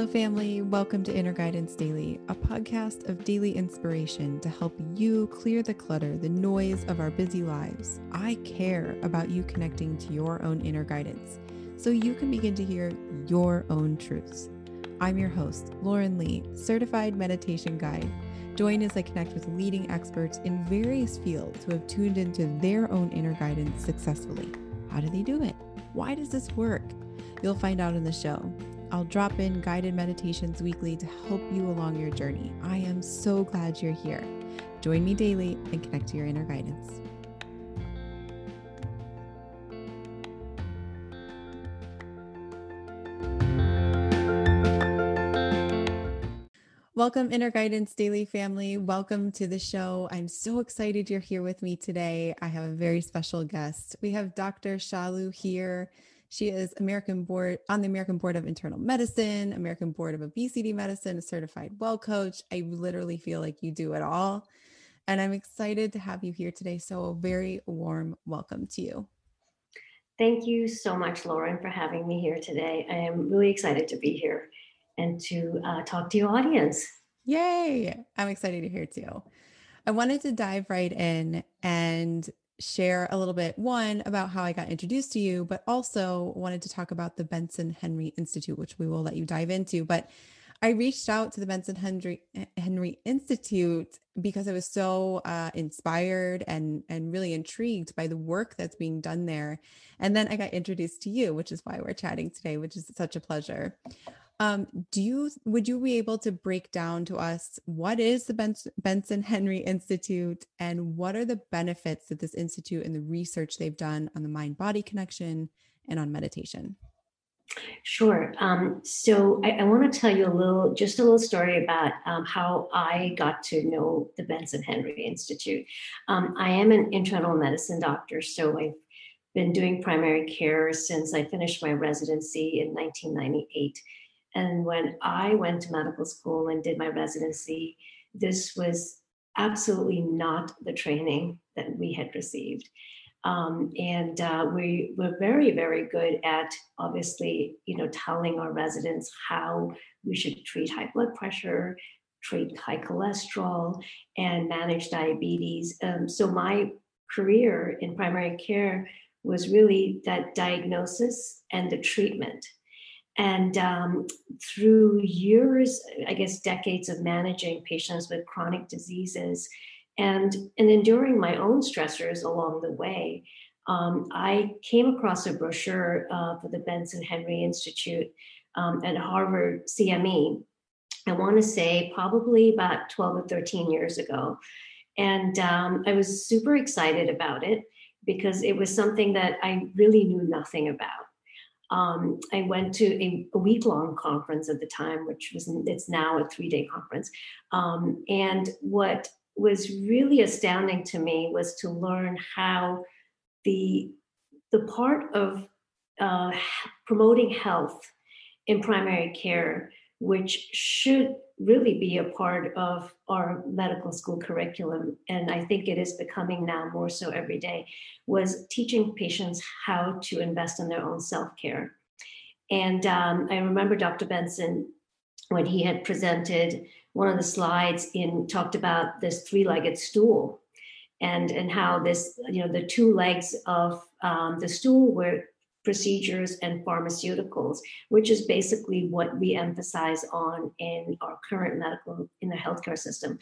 Hello, family. Welcome to Inner Guidance Daily, a podcast of daily inspiration to help you clear the clutter, the noise of our busy lives. I care about you connecting to your own inner guidance so you can begin to hear your own truths. I'm your host, Lauren Lee, certified meditation guide. Join as I connect with leading experts in various fields who have tuned into their own inner guidance successfully. How do they do it? Why does this work? You'll find out in the show. I'll drop in guided meditations weekly to help you along your journey. I am so glad you're here. Join me daily and connect to your inner guidance. Welcome, Inner Guidance Daily family. Welcome to the show. I'm so excited you're here with me today. I have a very special guest. We have Dr. Shalu here. She is American board on the American Board of Internal Medicine, American Board of Obesity Medicine, a certified well coach. I literally feel like you do it all. And I'm excited to have you here today. So a very warm welcome to you. Thank you so much, Lauren, for having me here today. I am really excited to be here and to uh, talk to your audience. Yay! I'm excited to hear too. I wanted to dive right in and share a little bit one about how I got introduced to you, but also wanted to talk about the Benson Henry Institute, which we will let you dive into. But I reached out to the Benson Henry Henry Institute because I was so uh, inspired and and really intrigued by the work that's being done there. And then I got introduced to you, which is why we're chatting today, which is such a pleasure. Um, do you would you be able to break down to us what is the Benson Henry Institute and what are the benefits that this institute and the research they've done on the mind body connection and on meditation? Sure. Um, so I, I want to tell you a little, just a little story about um, how I got to know the Benson Henry Institute. Um, I am an internal medicine doctor, so I've been doing primary care since I finished my residency in 1998. And when I went to medical school and did my residency, this was absolutely not the training that we had received. Um, and uh, we were very, very good at obviously, you know, telling our residents how we should treat high blood pressure, treat high cholesterol, and manage diabetes. Um, so my career in primary care was really that diagnosis and the treatment and um, through years, I guess decades of managing patients with chronic diseases and, and enduring my own stressors along the way, um, I came across a brochure uh, for the Benson Henry Institute um, at Harvard CME. I want to say probably about 12 or 13 years ago. And um, I was super excited about it because it was something that I really knew nothing about um, I went to a, a week long conference at the time, which was it's now a three day conference. Um, and what was really astounding to me was to learn how the the part of uh, promoting health in primary care, which should really be a part of our medical school curriculum, and I think it is becoming now more so every day, was teaching patients how to invest in their own self care. And um, I remember Dr. Benson, when he had presented one of the slides in talked about this three-legged stool and and how this you know the two legs of um, the stool were procedures and pharmaceuticals, which is basically what we emphasize on in our current medical in the healthcare system.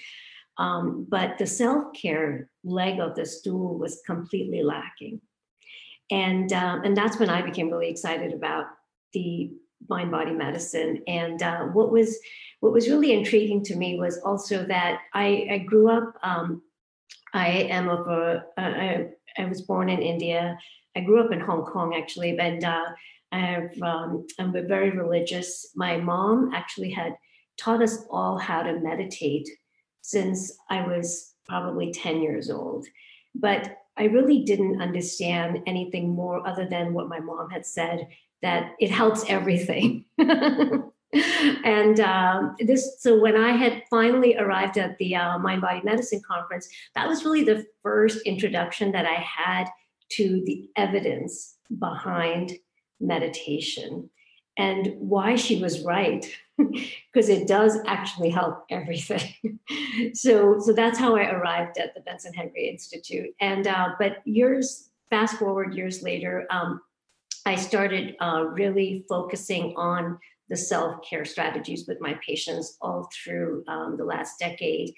Um, but the self care leg of the stool was completely lacking. And, um, and that's when I became really excited about the mind body medicine. And uh, what was what was really intriguing to me was also that I, I grew up. Um, I am of a. I, I was born in India. I grew up in Hong Kong actually, and uh, I have, um, I'm very religious. My mom actually had taught us all how to meditate since I was probably 10 years old. But I really didn't understand anything more other than what my mom had said that it helps everything. and um, this, so when I had finally arrived at the uh, Mind Body Medicine conference, that was really the first introduction that I had to the evidence behind meditation. and why she was right because it does actually help everything so so that's how i arrived at the benson henry institute and uh, but years fast forward years later um, i started uh, really focusing on the self-care strategies with my patients all through um, the last decade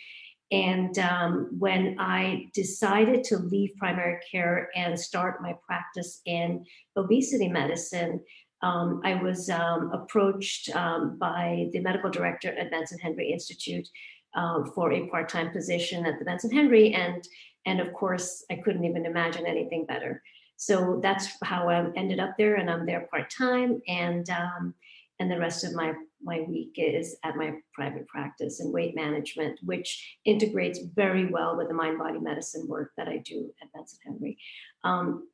and um, when I decided to leave primary care and start my practice in obesity medicine, um, I was um, approached um, by the medical director at Benson Henry Institute uh, for a part-time position at the Benson Henry, and and of course I couldn't even imagine anything better. So that's how I ended up there, and I'm there part-time, and um, and the rest of my my week is at my private practice in weight management, which integrates very well with the mind-body medicine work that I do at Benson Henry. Um,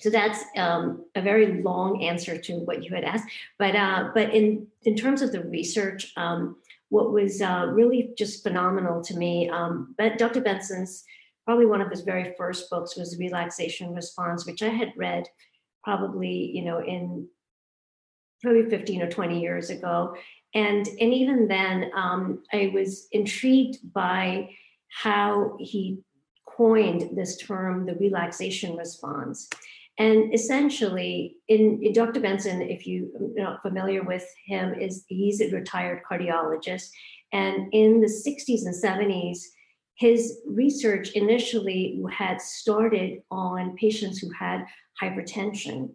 so that's um, a very long answer to what you had asked. But uh, but in in terms of the research, um, what was uh, really just phenomenal to me, um, but Dr. Benson's probably one of his very first books was Relaxation Response, which I had read probably you know in probably 15 or 20 years ago. And, and even then, um, I was intrigued by how he coined this term, the relaxation response. And essentially, in, in Dr. Benson, if you are not familiar with him, is he's a retired cardiologist. And in the 60s and 70s, his research initially had started on patients who had hypertension.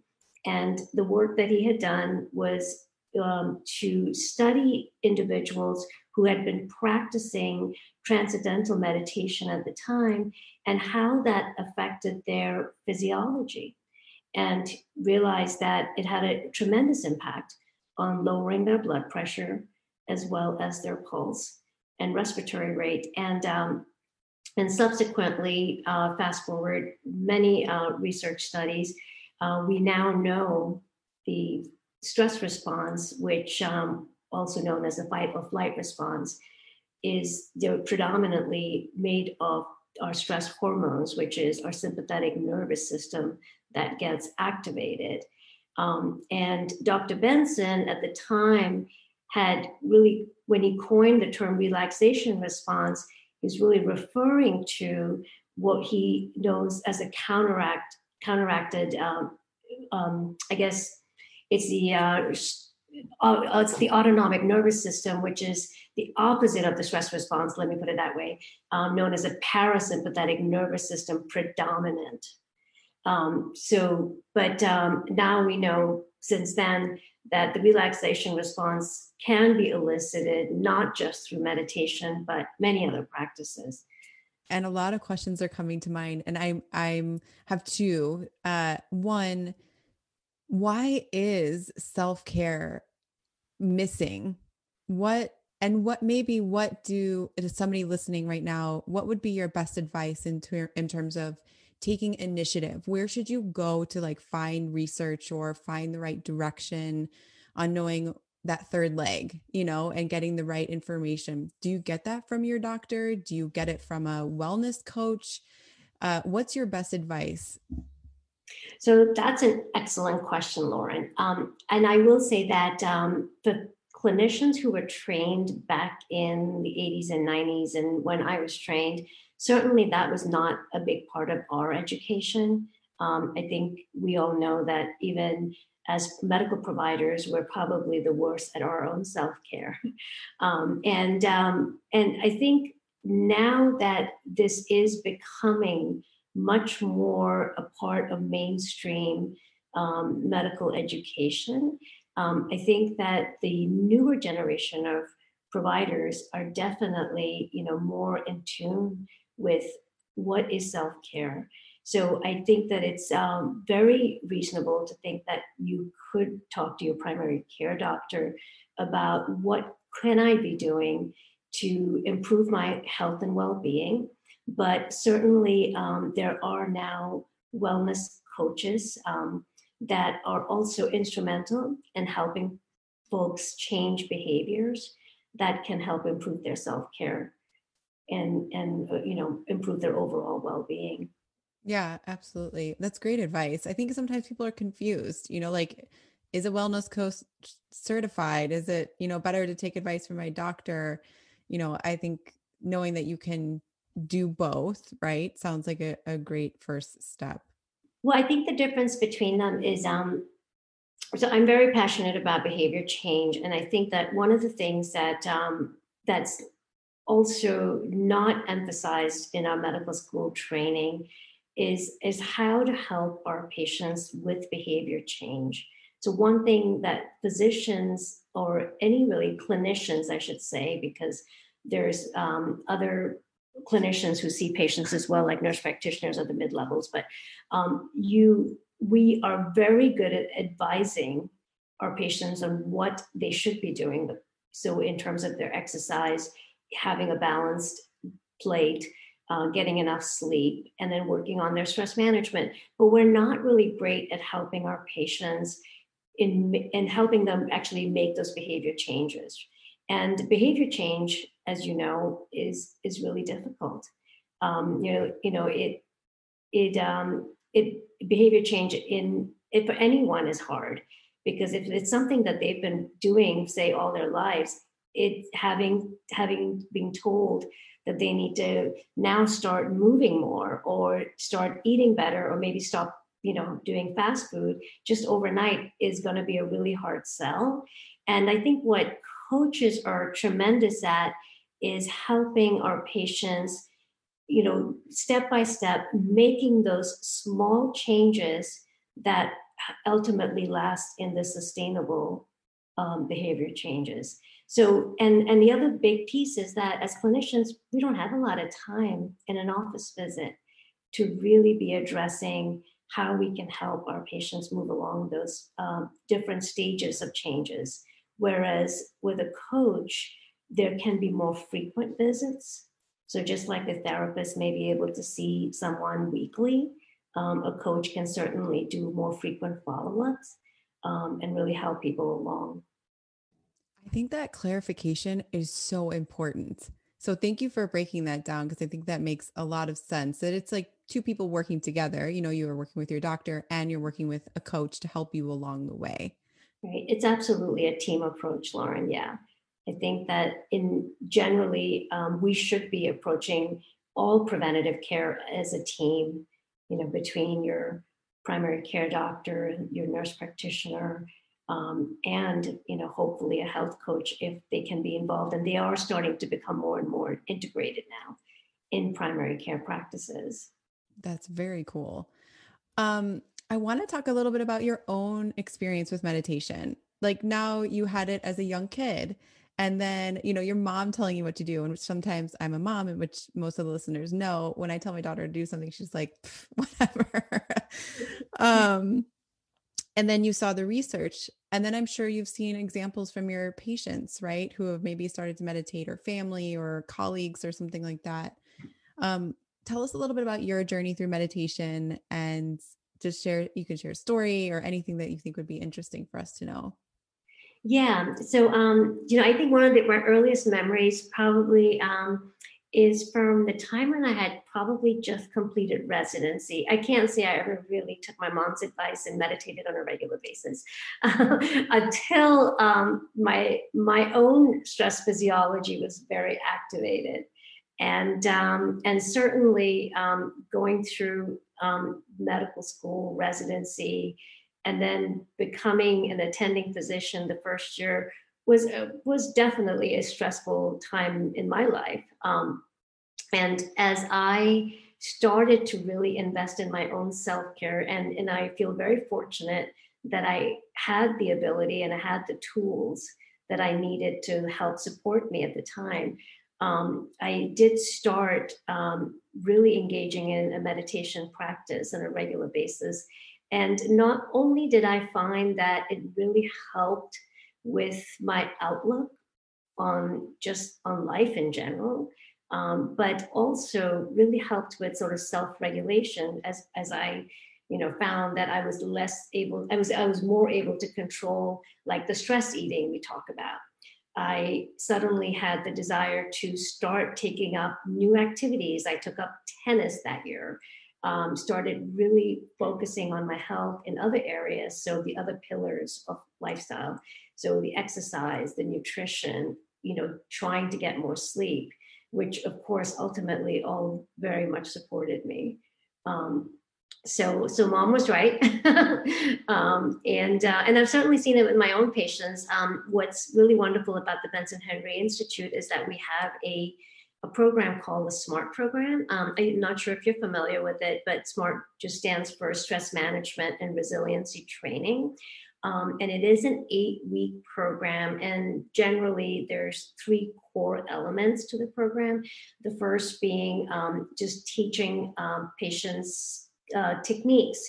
And the work that he had done was um, to study individuals who had been practicing transcendental meditation at the time and how that affected their physiology and realized that it had a tremendous impact on lowering their blood pressure as well as their pulse and respiratory rate. And um, and subsequently, uh, fast forward many uh, research studies, uh, we now know the stress response, which um, also known as the fight or flight response, is predominantly made of our stress hormones, which is our sympathetic nervous system that gets activated. Um, and Dr. Benson at the time had really, when he coined the term relaxation response, he's really referring to what he knows as a counteract, counteracted, um, um, I guess it's the uh, uh, it's the autonomic nervous system, which is the opposite of the stress response. Let me put it that way, um, known as a parasympathetic nervous system predominant. Um, so, but um, now we know since then that the relaxation response can be elicited not just through meditation, but many other practices. And a lot of questions are coming to mind, and i'm I'm have two. Uh, one, why is self care missing? What and what maybe what do to somebody listening right now? What would be your best advice in ter- in terms of taking initiative where should you go to like find research or find the right direction on knowing that third leg you know and getting the right information. Do you get that from your doctor? Do you get it from a wellness coach? Uh, what's your best advice? So that's an excellent question lauren. Um, and i will say that um, the clinicians who were trained back in the 80s and 90s and when i was trained certainly that was not a big part of our education. Um, I think we all know that even as medical providers, we're probably the worst at our own self care. Um, and um, and I think now that this is becoming much more a part of mainstream um, medical education, um, I think that the newer generation of providers are definitely you know more in tune with what is self care. So I think that it's um, very reasonable to think that you could talk to your primary care doctor about what can I be doing to improve my health and well-being. But certainly, um, there are now wellness coaches um, that are also instrumental in helping folks change behaviors that can help improve their self-care and and uh, you know improve their overall well-being yeah absolutely that's great advice i think sometimes people are confused you know like is a wellness coach certified? Is it, you know, better to take advice from my doctor? You know, I think knowing that you can do both, right? Sounds like a, a great first step. Well, I think the difference between them is um so I'm very passionate about behavior change. And I think that one of the things that um, that's also not emphasized in our medical school training is, is how to help our patients with behavior change. So one thing that physicians or any really clinicians, I should say, because there's um, other clinicians who see patients as well, like nurse practitioners at the mid levels, but um, you we are very good at advising our patients on what they should be doing. So, in terms of their exercise, having a balanced plate, uh, getting enough sleep, and then working on their stress management. But we're not really great at helping our patients in, in helping them actually make those behavior changes. And behavior change, as you know, is is really difficult. Um, you know, you know it it um, it behavior change in it for anyone is hard because if it's something that they've been doing say all their lives it having having been told that they need to now start moving more or start eating better or maybe stop you know doing fast food just overnight is going to be a really hard sell and i think what coaches are tremendous at is helping our patients you know, step by step, making those small changes that ultimately last in the sustainable um, behavior changes. So, and and the other big piece is that as clinicians, we don't have a lot of time in an office visit to really be addressing how we can help our patients move along those um, different stages of changes. Whereas with a coach, there can be more frequent visits so just like a therapist may be able to see someone weekly, um, a coach can certainly do more frequent follow-ups um, and really help people along. I think that clarification is so important. So thank you for breaking that down because I think that makes a lot of sense that it's like two people working together. You know, you are working with your doctor and you're working with a coach to help you along the way. Right. It's absolutely a team approach, Lauren. Yeah. I think that in generally um, we should be approaching all preventative care as a team, you know, between your primary care doctor, and your nurse practitioner, um, and you know, hopefully a health coach if they can be involved. And they are starting to become more and more integrated now in primary care practices. That's very cool. Um, I want to talk a little bit about your own experience with meditation. Like now you had it as a young kid and then you know your mom telling you what to do and sometimes i'm a mom and which most of the listeners know when i tell my daughter to do something she's like whatever um and then you saw the research and then i'm sure you've seen examples from your patients right who have maybe started to meditate or family or colleagues or something like that um tell us a little bit about your journey through meditation and just share you can share a story or anything that you think would be interesting for us to know yeah. So, um, you know, I think one of the, my earliest memories probably um, is from the time when I had probably just completed residency. I can't say I ever really took my mom's advice and meditated on a regular basis until um, my my own stress physiology was very activated, and um, and certainly um, going through um, medical school residency and then becoming an attending physician the first year was was definitely a stressful time in my life. Um, and as I started to really invest in my own self care, and and I feel very fortunate that I had the ability and I had the tools that I needed to help support me at the time. Um, I did start um, really engaging in a meditation practice on a regular basis. And not only did I find that it really helped with my outlook on just on life in general, um, but also really helped with sort of self-regulation as as I you know found that I was less able I was I was more able to control like the stress eating we talk about. I suddenly had the desire to start taking up new activities. I took up tennis that year um, started really focusing on my health in other areas. So the other pillars of lifestyle, so the exercise, the nutrition, you know, trying to get more sleep, which of course ultimately all very much supported me. Um, so so mom was right um, and uh, and i've certainly seen it with my own patients um, what's really wonderful about the benson henry institute is that we have a a program called the SMART program. Um, I'm not sure if you're familiar with it, but SMART just stands for Stress Management and Resiliency Training. Um, and it is an eight week program. And generally, there's three core elements to the program. The first being um, just teaching um, patients uh, techniques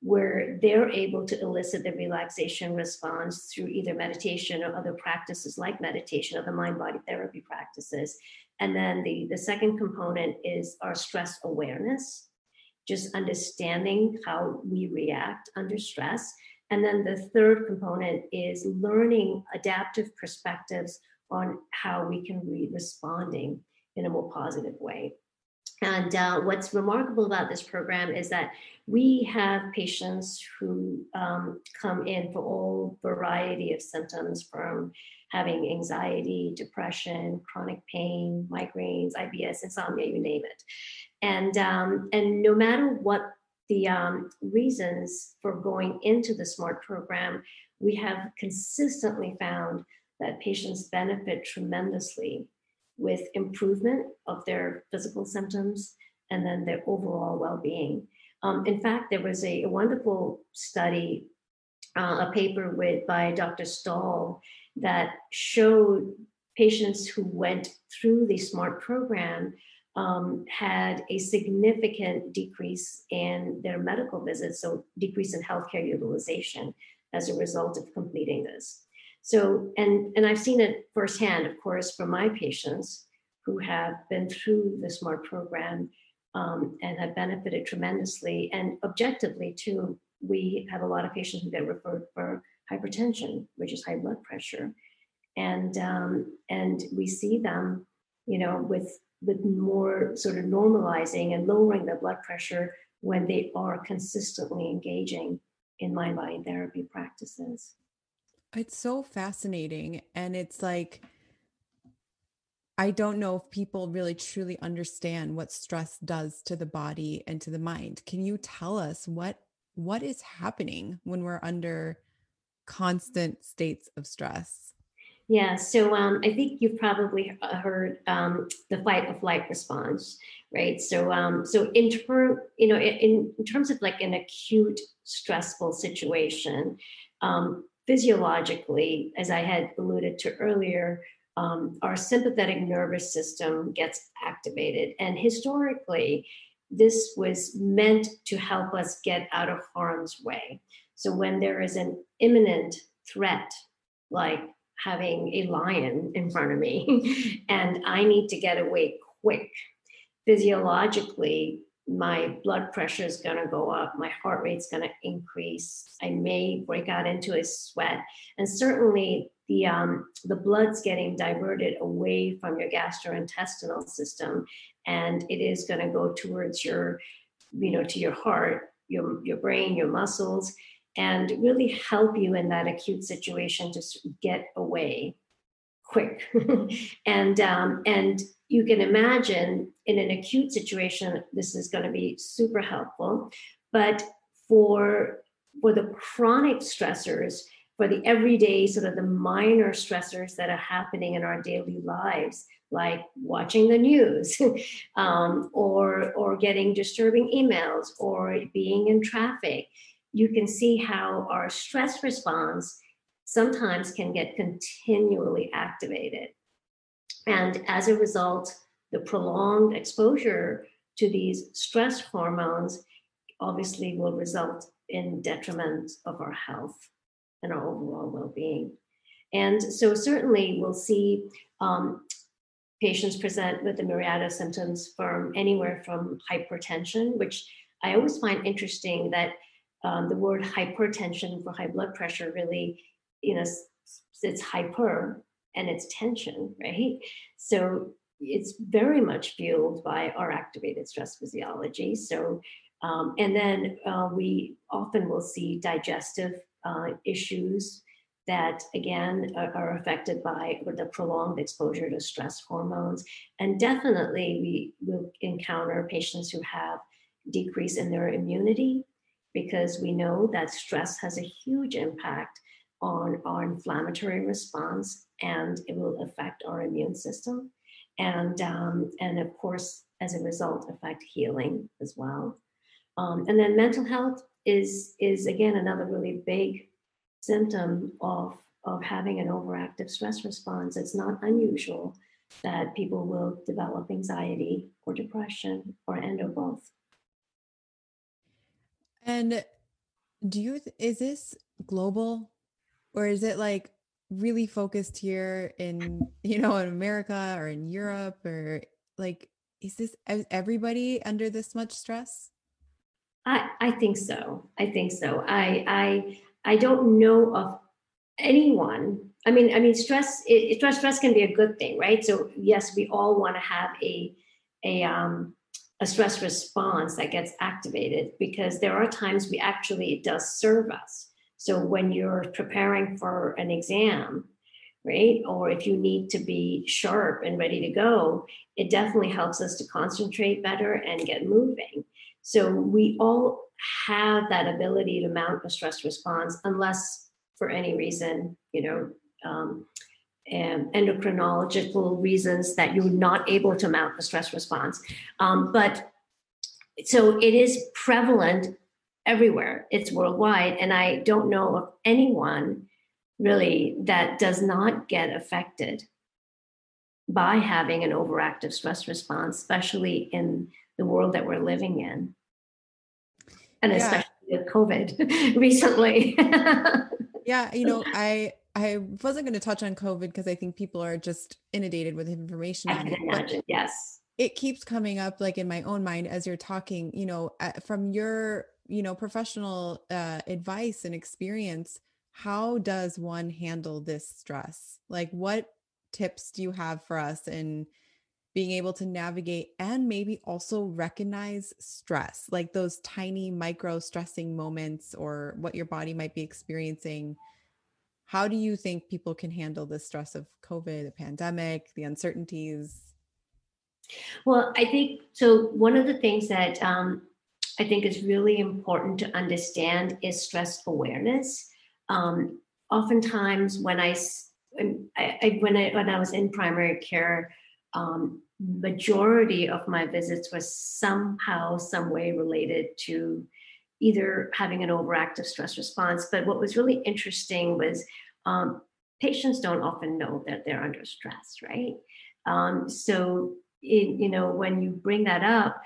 where they're able to elicit the relaxation response through either meditation or other practices like meditation, other mind body therapy practices. And then the, the second component is our stress awareness, just understanding how we react under stress. And then the third component is learning adaptive perspectives on how we can be responding in a more positive way. And uh, what's remarkable about this program is that we have patients who um, come in for all variety of symptoms from having anxiety, depression, chronic pain, migraines, IBS, insomnia, you name it. And, um, and no matter what the um, reasons for going into the SMART program, we have consistently found that patients benefit tremendously with improvement of their physical symptoms and then their overall well-being. Um, in fact, there was a, a wonderful study, uh, a paper with by Dr. Stahl that showed patients who went through the SMART program um, had a significant decrease in their medical visits, so decrease in healthcare utilization as a result of completing this. So, and, and I've seen it firsthand, of course, from my patients who have been through the SMART program um, and have benefited tremendously. And objectively, too, we have a lot of patients who get referred for hypertension, which is high blood pressure, and um, and we see them, you know, with with more sort of normalizing and lowering their blood pressure when they are consistently engaging in mind body therapy practices. It's so fascinating. And it's like, I don't know if people really truly understand what stress does to the body and to the mind. Can you tell us what what is happening when we're under constant states of stress? Yeah, so um, I think you've probably heard um, the fight or flight response, right? So, um, so in ter- you know, in, in terms of like an acute stressful situation, um, physiologically, as I had alluded to earlier, um, our sympathetic nervous system gets activated. And historically, this was meant to help us get out of harm's way. So when there is an imminent threat, like having a lion in front of me, and I need to get away quick, physiologically, my blood pressure is going to go up, my heart rate's going to increase, I may break out into a sweat, and certainly the um, the blood's getting diverted away from your gastrointestinal system, and it is going to go towards your, you know, to your heart, your your brain, your muscles, and really help you in that acute situation just get away quick, and um, and you can imagine in an acute situation, this is going to be super helpful. But for for the chronic stressors, for the everyday sort of the minor stressors that are happening in our daily lives, like watching the news, um, or or getting disturbing emails, or being in traffic, you can see how our stress response sometimes can get continually activated. And as a result, the prolonged exposure to these stress hormones obviously will result in detriment of our health and our overall well-being. And so certainly we'll see um, patients present with a myriad of symptoms from anywhere from hypertension, which I always find interesting that um, the word hypertension for high blood pressure really, you know, it's hyper and it's tension, right? So it's very much fueled by our activated stress physiology. So Um, and then uh, we often will see digestive uh, issues that again are, are, affected by the prolonged exposure to stress hormones. And definitely we will encounter patients who have decrease in their immunity because we know that stress has a huge impact on our inflammatory response and it will affect our immune system. And um, and of course as a result affect healing as well. Um, and then mental health is is again another really big symptom of of having an overactive stress response. It's not unusual that people will develop anxiety or depression or end or both and do you is this global? Or is it like really focused here in you know in america or in europe or like is this everybody under this much stress? I i think so. I think so. I i i don't know of anyone. I mean i mean stress it, stress stress can be a good thing right? So yes we all want to have a a um a stress response that gets activated because there are times we actually it does serve us so when you're preparing for an exam, right, or if you need to be sharp and ready to go, it definitely helps us to concentrate better and get moving. So we all have that ability to mount a stress response, unless for any reason, you know, um, and endocrinological reasons that you're not able to mount the stress response. Um, but so it is prevalent everywhere. It's worldwide. And I don't know of anyone really that does not get affected by having an overactive stress response, especially in the world that we're living in. And yeah. especially with COVID recently. yeah, you know, I I wasn't going to touch on COVID because I think people are just inundated with information. I can imagine, yes. It keeps coming up like in my own mind as you're talking, you know, from your you know professional uh, advice and experience how does one handle this stress like what tips do you have for us in being able to navigate and maybe also recognize stress like those tiny micro stressing moments or what your body might be experiencing how do you think people can handle the stress of covid the pandemic the uncertainties well i think so one of the things that um, I think is really important to understand is stress awareness. Um, oftentimes, when I, I, when I when I was in primary care, um, majority of my visits was somehow, some way related to either having an overactive stress response. But what was really interesting was um, patients don't often know that they're under stress, right? Um, so, it, you know, when you bring that up,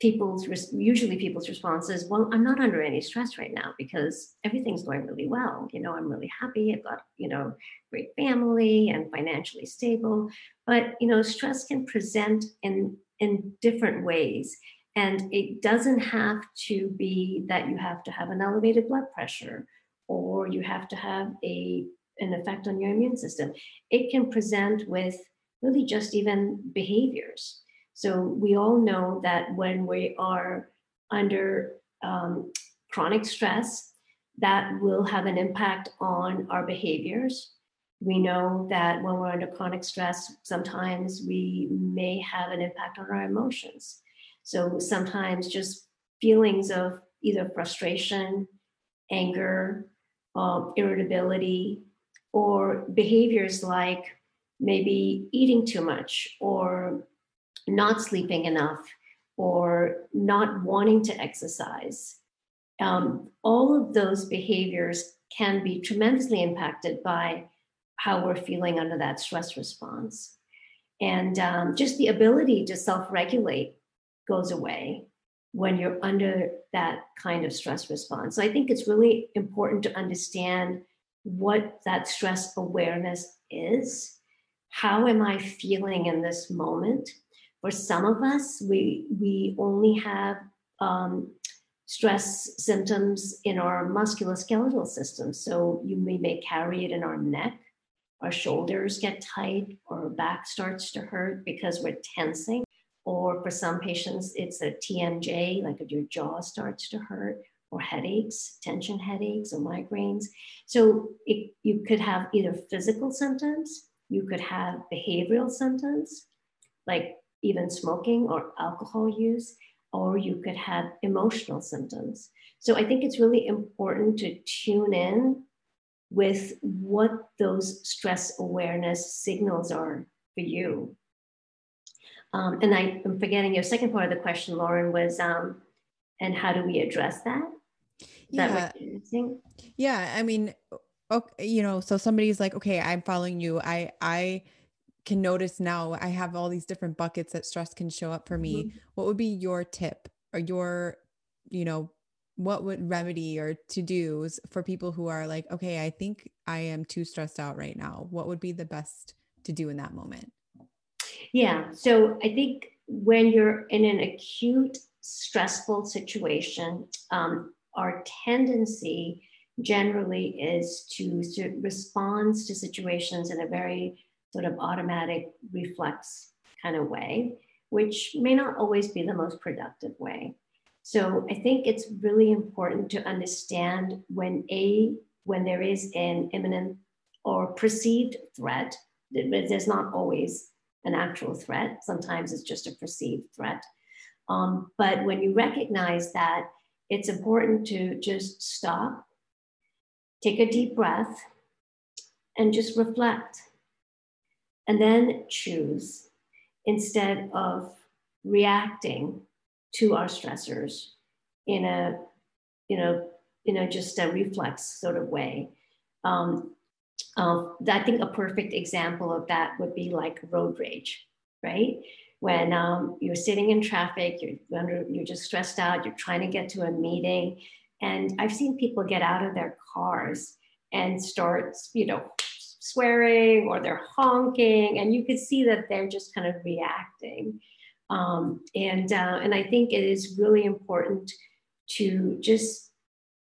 people's usually people's response is, well i'm not under any stress right now because everything's going really well you know i'm really happy i've got you know great family and financially stable but you know stress can present in in different ways and it doesn't have to be that you have to have an elevated blood pressure or you have to have a an effect on your immune system it can present with really just even behaviors so we all know that when we are under um, chronic stress, that will have an impact on our behaviors. We know that when we're under chronic stress, sometimes we may have an impact on our emotions. So sometimes just feelings of either frustration, anger, uh, irritability, or behaviors like maybe eating too much or not sleeping enough or not wanting to exercise. Um, all of those behaviors can be tremendously impacted by how we're feeling under that stress response. And um, just the ability to self regulate goes away when you're under that kind of stress response. So I think it's really important to understand what that stress awareness is. How am I feeling in this moment? For some of us, we we only have um, stress symptoms in our musculoskeletal system. So you may, may carry it in our neck, our shoulders get tight, or our back starts to hurt because we're tensing. Or for some patients, it's a TMJ, like if your jaw starts to hurt, or headaches, tension headaches, or migraines. So it, you could have either physical symptoms, you could have behavioral symptoms, like even smoking or alcohol use, or you could have emotional symptoms. So I think it's really important to tune in with what those stress awareness signals are for you. Um, and I, am forgetting your second part of the question, Lauren, was um, and how do we address that? Is yeah. That yeah. I mean, okay, you know, so somebody's like, okay, I'm following you. I, I, can notice now I have all these different buckets that stress can show up for me. Mm-hmm. What would be your tip or your, you know, what would remedy or to do's for people who are like, okay, I think I am too stressed out right now? What would be the best to do in that moment? Yeah. So I think when you're in an acute, stressful situation, um, our tendency generally is to, respond to situations in a very sort of automatic reflex kind of way, which may not always be the most productive way. So I think it's really important to understand when a when there is an imminent or perceived threat. There's not always an actual threat. Sometimes it's just a perceived threat. Um, but when you recognize that, it's important to just stop, take a deep breath, and just reflect. And then choose instead of reacting to our stressors in a, you know, in a just a reflex sort of way. Um, uh, I think a perfect example of that would be like road rage, right? When um, you're sitting in traffic, you're under, you're just stressed out, you're trying to get to a meeting, and I've seen people get out of their cars and start, you know, swearing or they're honking, and you could see that they're just kind of reacting. Um, and uh, and I think it is really important to just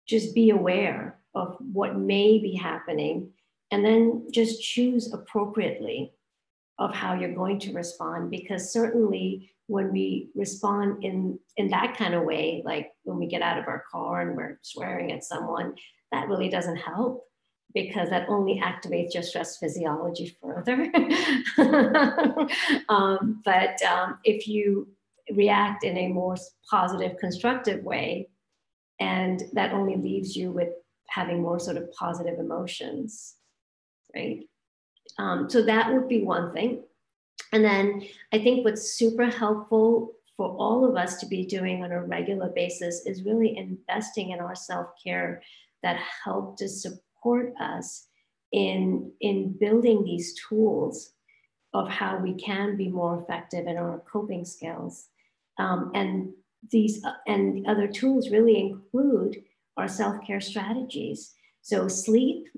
just be aware of what may be happening, and then just choose appropriately of how you're going to respond. Because certainly when we respond in in that kind of way, like when we get out of our car and we're swearing at someone, that really doesn't help because that only activates your stress physiology further. um, but um, if you react in a more positive, constructive way, and that only leaves you with having more sort of positive emotions, right? Um, so that would be one thing. And then I think what's super helpful for all of us to be doing on a regular basis is really investing in our self care that help to support us in, in building these tools of how we can be more effective in our coping skills. Um, and these uh, and other tools really include our self-care strategies. So sleep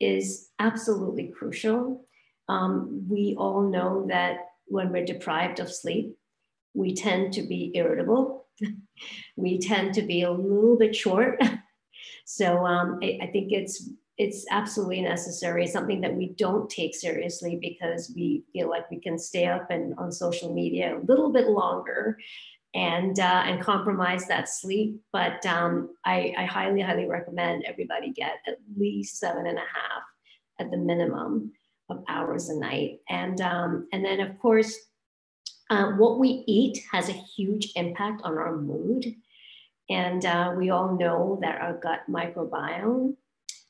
is absolutely crucial. Um, we all know that when we're deprived of sleep, we tend to be irritable. we tend to be a little bit short. so um, I, I, think it's it's absolutely necessary, something that we don't take seriously because we feel like we can stay up and on social media a little bit longer and uh, and compromise that sleep. But um, I, I highly, highly recommend everybody get at least seven and a half at the minimum of hours a night. And um, and then of course, uh, what we eat has a huge impact on our mood. And uh, we all know that our gut microbiome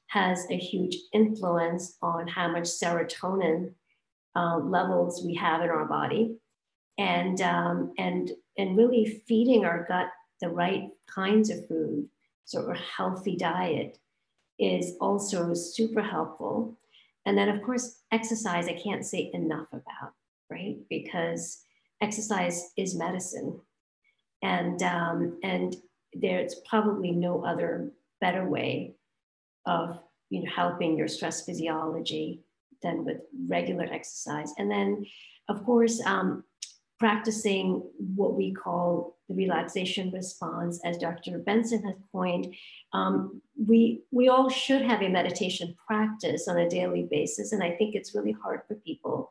has a huge influence on how much serotonin uh, levels we have in our body and um, and and really feeding our gut the right kinds of food so a healthy diet is also super helpful. And then of course exercise i can't say enough about right? Because exercise is medicine. And um, and there's probably no other better way of you know, helping your stress physiology than with regular exercise. And then, of course, um, practicing what we call the relaxation response, as Dr. Benson has coined. Um, we, we all should have a meditation practice on a daily basis. And I think it's really hard for people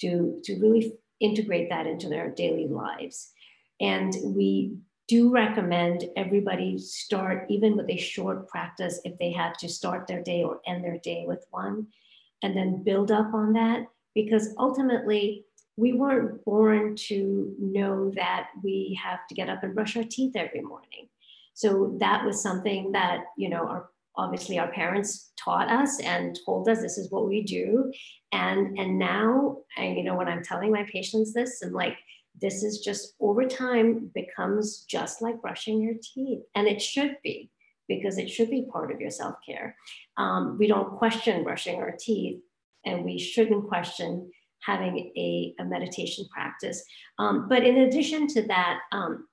to, to really integrate that into their daily lives. And we do recommend everybody start even with a short practice if they have to start their day or end their day with one and then build up on that because ultimately we weren't born to know that we have to get up and brush our teeth every morning. So that was something that you know our obviously our parents taught us and told us this is what we do. And and now and you know when i'm telling my patients this i'm like this is just over time becomes just like brushing your teeth. And it should be because it should be part of your self-care. Um, we don't question brushing our teeth and we shouldn't question having a, a meditation practice um, but in addition to that um,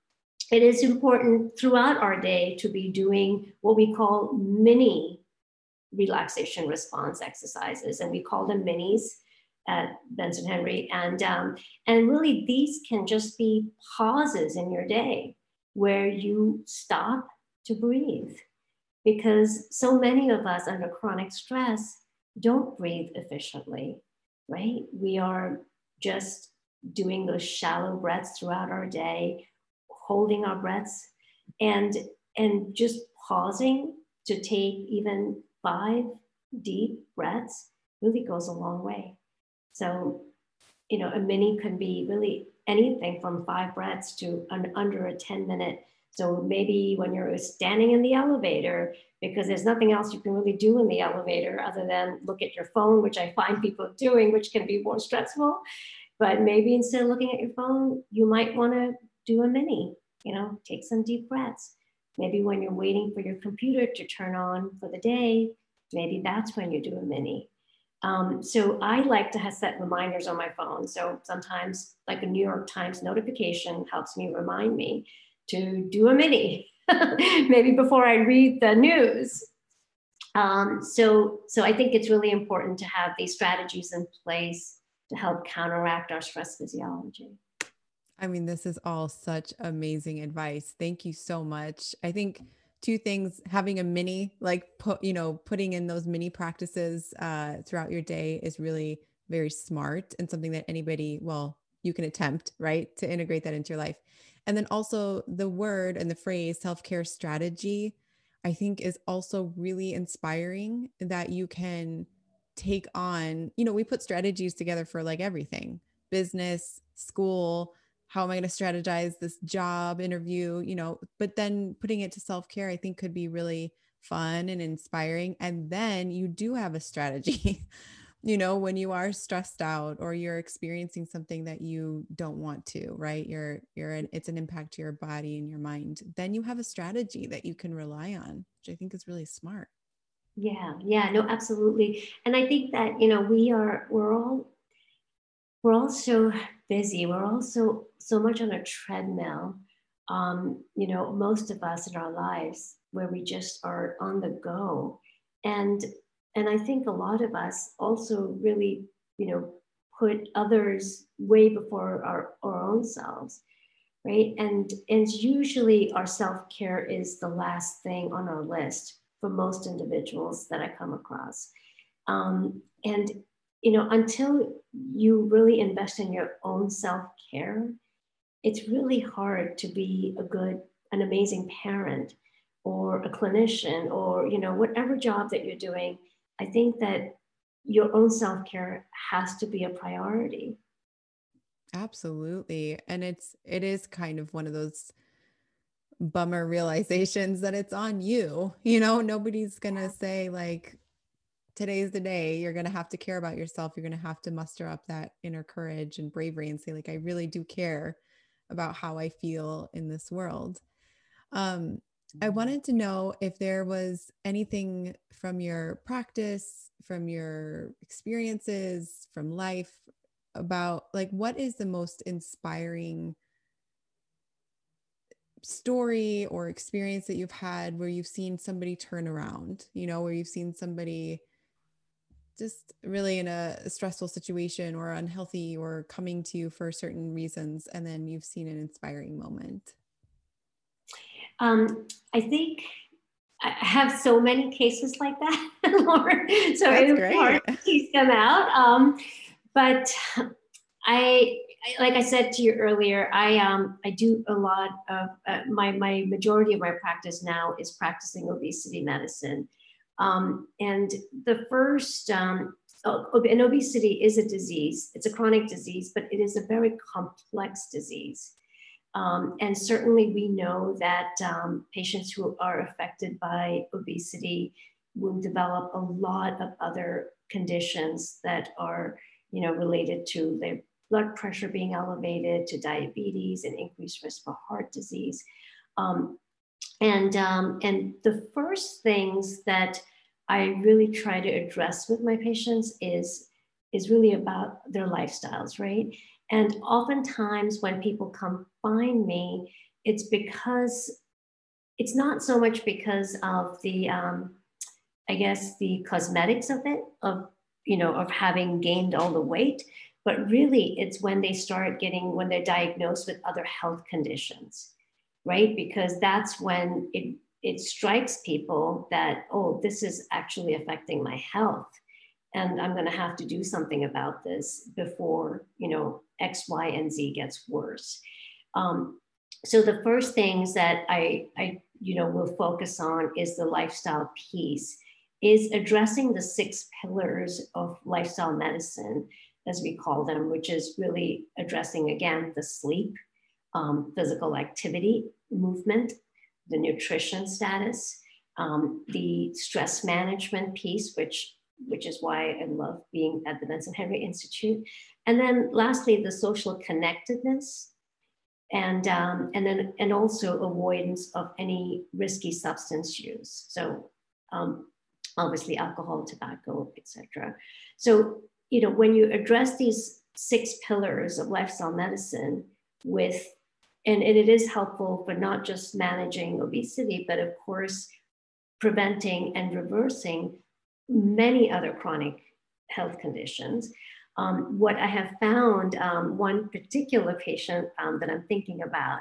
it is important throughout our day to be doing what we call mini relaxation response exercises and we call them minis at Benson Henry. And, um, and really, these can just be pauses in your day where you stop to breathe. Because so many of us under chronic stress don't breathe efficiently, right? We are just doing those shallow breaths throughout our day, holding our breaths, and, and just pausing to take even five deep breaths really goes a long way. So, you know, a mini can be really anything from five breaths to an, under a 10 minute. So maybe when you're standing in the elevator, because there's nothing else you can really do in the elevator other than look at your phone, which I find people doing, which can be more stressful. But maybe instead of looking at your phone, you might want to do a mini, you know, take some deep breaths. Maybe when you're waiting for your computer to turn on for the day, maybe that's when you do a mini. Um, so I like to have set reminders on my phone. So sometimes, like a New York Times notification helps me remind me to do a mini, maybe before I read the news. Um, so, so I think it's really important to have these strategies in place to help counteract our stress physiology. I mean, this is all such amazing advice. Thank you so much. I think two things having a mini like put you know putting in those mini practices uh, throughout your day is really very smart and something that anybody well you can attempt right to integrate that into your life and then also the word and the phrase self-care strategy i think is also really inspiring that you can take on you know we put strategies together for like everything business school how am I going to strategize this job interview, you know, but then putting it to self care, I think could be really fun and inspiring. And then you do have a strategy, you know, when you are stressed out or you're experiencing something that you don't want to, right? You're, you're, an, it's an impact to your body and your mind. Then you have a strategy that you can rely on, which I think is really smart. Yeah, yeah, no, absolutely. And I think that, you know, we are, we're all we're all so busy. We're all so so much on a treadmill. Um, you know, most of us in our lives where we just are on the go, and and I think a lot of us also really, you know, put others way before our, our own selves, right? And and usually our self care is the last thing on our list for most individuals that I come across. Um, and you know, until you really invest in your own self care, it's really hard to be a good, an amazing parent or a clinician or, you know, whatever job that you're doing. I think that your own self care has to be a priority. Absolutely. And it's, it is kind of one of those bummer realizations that it's on you. You know, nobody's going to say, like, today's the day you're going to have to care about yourself you're going to have to muster up that inner courage and bravery and say like i really do care about how i feel in this world um, i wanted to know if there was anything from your practice from your experiences from life about like what is the most inspiring story or experience that you've had where you've seen somebody turn around you know where you've seen somebody just really in a stressful situation or unhealthy or coming to you for certain reasons and then you've seen an inspiring moment um, i think i have so many cases like that lauren so That's it's hard to tease them out um, but i like I said to you earlier, I um I do a lot of uh, my my majority of my practice now is practicing obesity medicine, um, and the first um, and obesity is a disease. It's a chronic disease, but it is a very complex disease. Um, and certainly, we know that um, patients who are affected by obesity will develop a lot of other conditions that are, you know, related to their blood pressure being elevated, to diabetes, and increased risk for heart disease. Um, and um, and the first things that I really try to address with my patients is is really about their lifestyles, right? And oftentimes when people come find me, it's because it's not so much because of the, um, I guess, the cosmetics of it, of, you know, of having gained all the weight, but really it's when they start getting, when they're diagnosed with other health conditions, right? Because that's when it, it strikes people that, oh, this is actually affecting my health and I'm going to have to do something about this before you know X, Y, and Z gets worse. Um, so the first things that I, I you know will focus on is the lifestyle piece, is addressing the six pillars of lifestyle medicine, as we call them, which is really addressing again the sleep, um, physical activity, movement, the nutrition status, um, the stress management piece, which which is why I love being at the Benson Henry Institute. And then lastly, the social connectedness and, um, and then and also avoidance of any risky substance use. So um, obviously alcohol, tobacco, etc. So, you know, when you address these six pillars of lifestyle medicine with and, and it is helpful for not just managing obesity, but of course, preventing and reversing many other chronic health conditions. Um, what I have found, um, one particular patient um, that I'm thinking about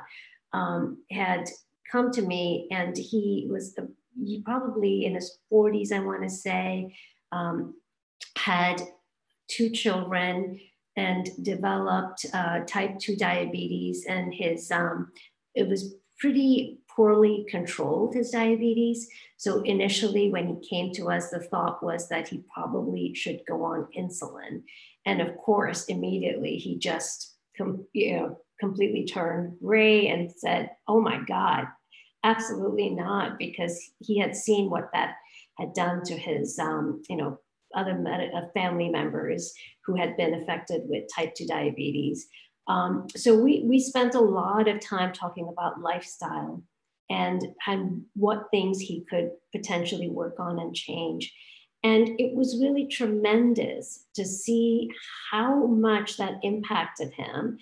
um, had come to me and he was uh, he probably in his 40s, I want to say, um, had two children and developed uh, type 2 diabetes and his um, it was pretty poorly controlled his diabetes. So initially, when he came to us, the thought was that he probably should go on insulin. And of course, immediately he just com- you know, completely turned gray and said, Oh my God, absolutely not, because he had seen what that had done to his, um, you know, other med- uh, family members who had been affected with type 2 diabetes. Um, so we, we spent a lot of time talking about lifestyle and, and what things he could potentially work on and change. And it was really tremendous to see how much that impacted him.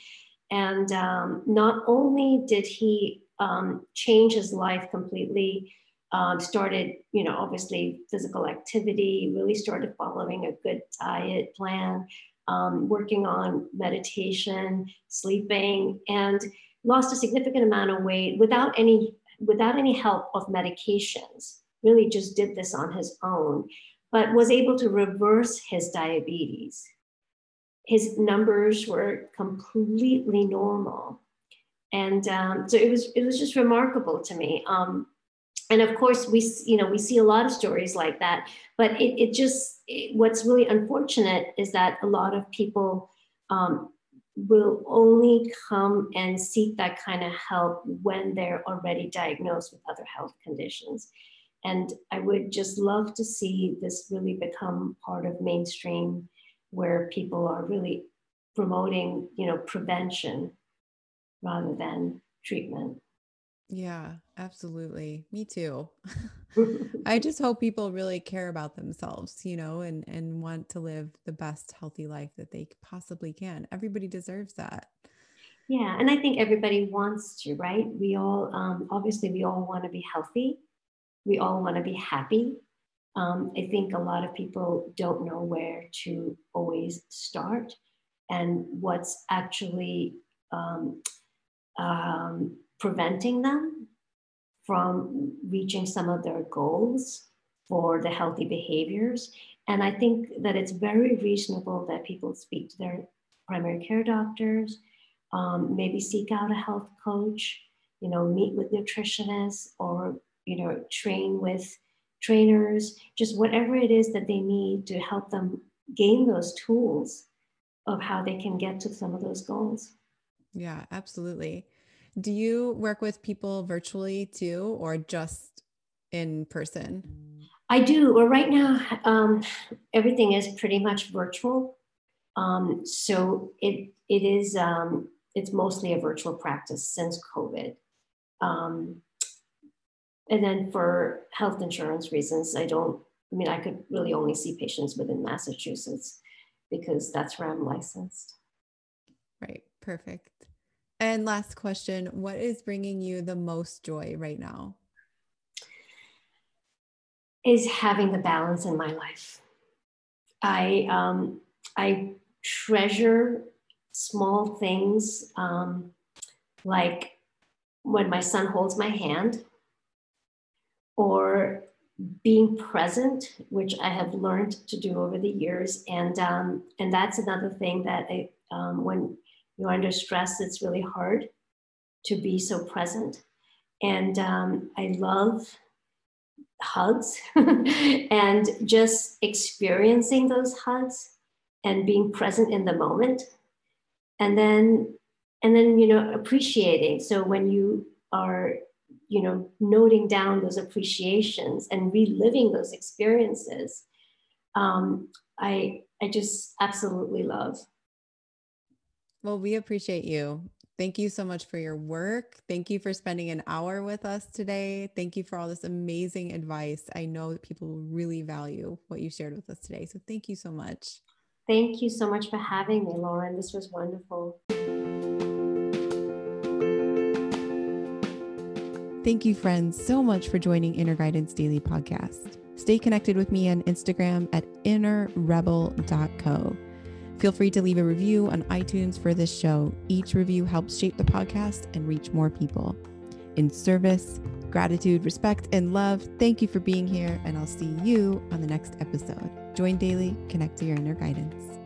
And um, not only did he um, change his life completely, um, started, you know, obviously physical activity, really started following a good diet plan, um, working on meditation, sleeping, and lost a significant amount of weight without any without any help of medications. Really, just did this on his own, but was able to reverse his diabetes. His numbers were completely normal, and um, so it was it was just remarkable to me. Um, and of course we you know we see a lot of stories like that but it, it just it, what's really unfortunate is that a lot of people um, will only come and seek that kind of help when they're already diagnosed with other health conditions. And i would just love to see this really become part of mainstream where people are really promoting you know prevention rather than treatment yeah, absolutely. Me too. I just hope people really care about themselves, you know, and and want to live the best healthy life that they possibly can. Everybody deserves that. Yeah, and I think everybody wants to, right? We all um, obviously we all want to be healthy. We all want to be happy. Um, I think a lot of people don't know where to always start and what's actually um, um preventing them from reaching some of their goals for the healthy behaviors. And I think that it's very reasonable that people speak to their primary care doctors, um, maybe seek out a health coach, you know, meet with nutritionists or, you know, train with trainers, just whatever it is that they need to help them gain those tools of how they can get to some of those goals. Yeah, absolutely. Do you work with people virtually too, or just in person? I do. Well, right now, um, everything is pretty much virtual. Um, so it it is um, it's mostly a virtual practice since COVID. Um, and then for health insurance reasons, I don't. I mean, I could really only see patients within Massachusetts because that's where I'm licensed. Right. Perfect. And last question What is bringing you the most joy right now? Is having the balance in my life. I, um, I treasure small things um, like when my son holds my hand or being present, which I have learned to do over the years. And, um, and that's another thing that I, um, when you're under stress, it's really hard to be so present. And um, I love hugs and just experiencing those hugs and being present in the moment and then and then you know appreciating so when you are you know noting down those appreciations and reliving those experiences um, i i just absolutely love well we appreciate you Thank you so much for your work. Thank you for spending an hour with us today. Thank you for all this amazing advice. I know that people really value what you shared with us today. So thank you so much. Thank you so much for having me, Lauren. This was wonderful. Thank you, friends, so much for joining Inner Guidance Daily Podcast. Stay connected with me on Instagram at innerrebel.co. Feel free to leave a review on iTunes for this show. Each review helps shape the podcast and reach more people. In service, gratitude, respect, and love, thank you for being here, and I'll see you on the next episode. Join daily, connect to your inner guidance.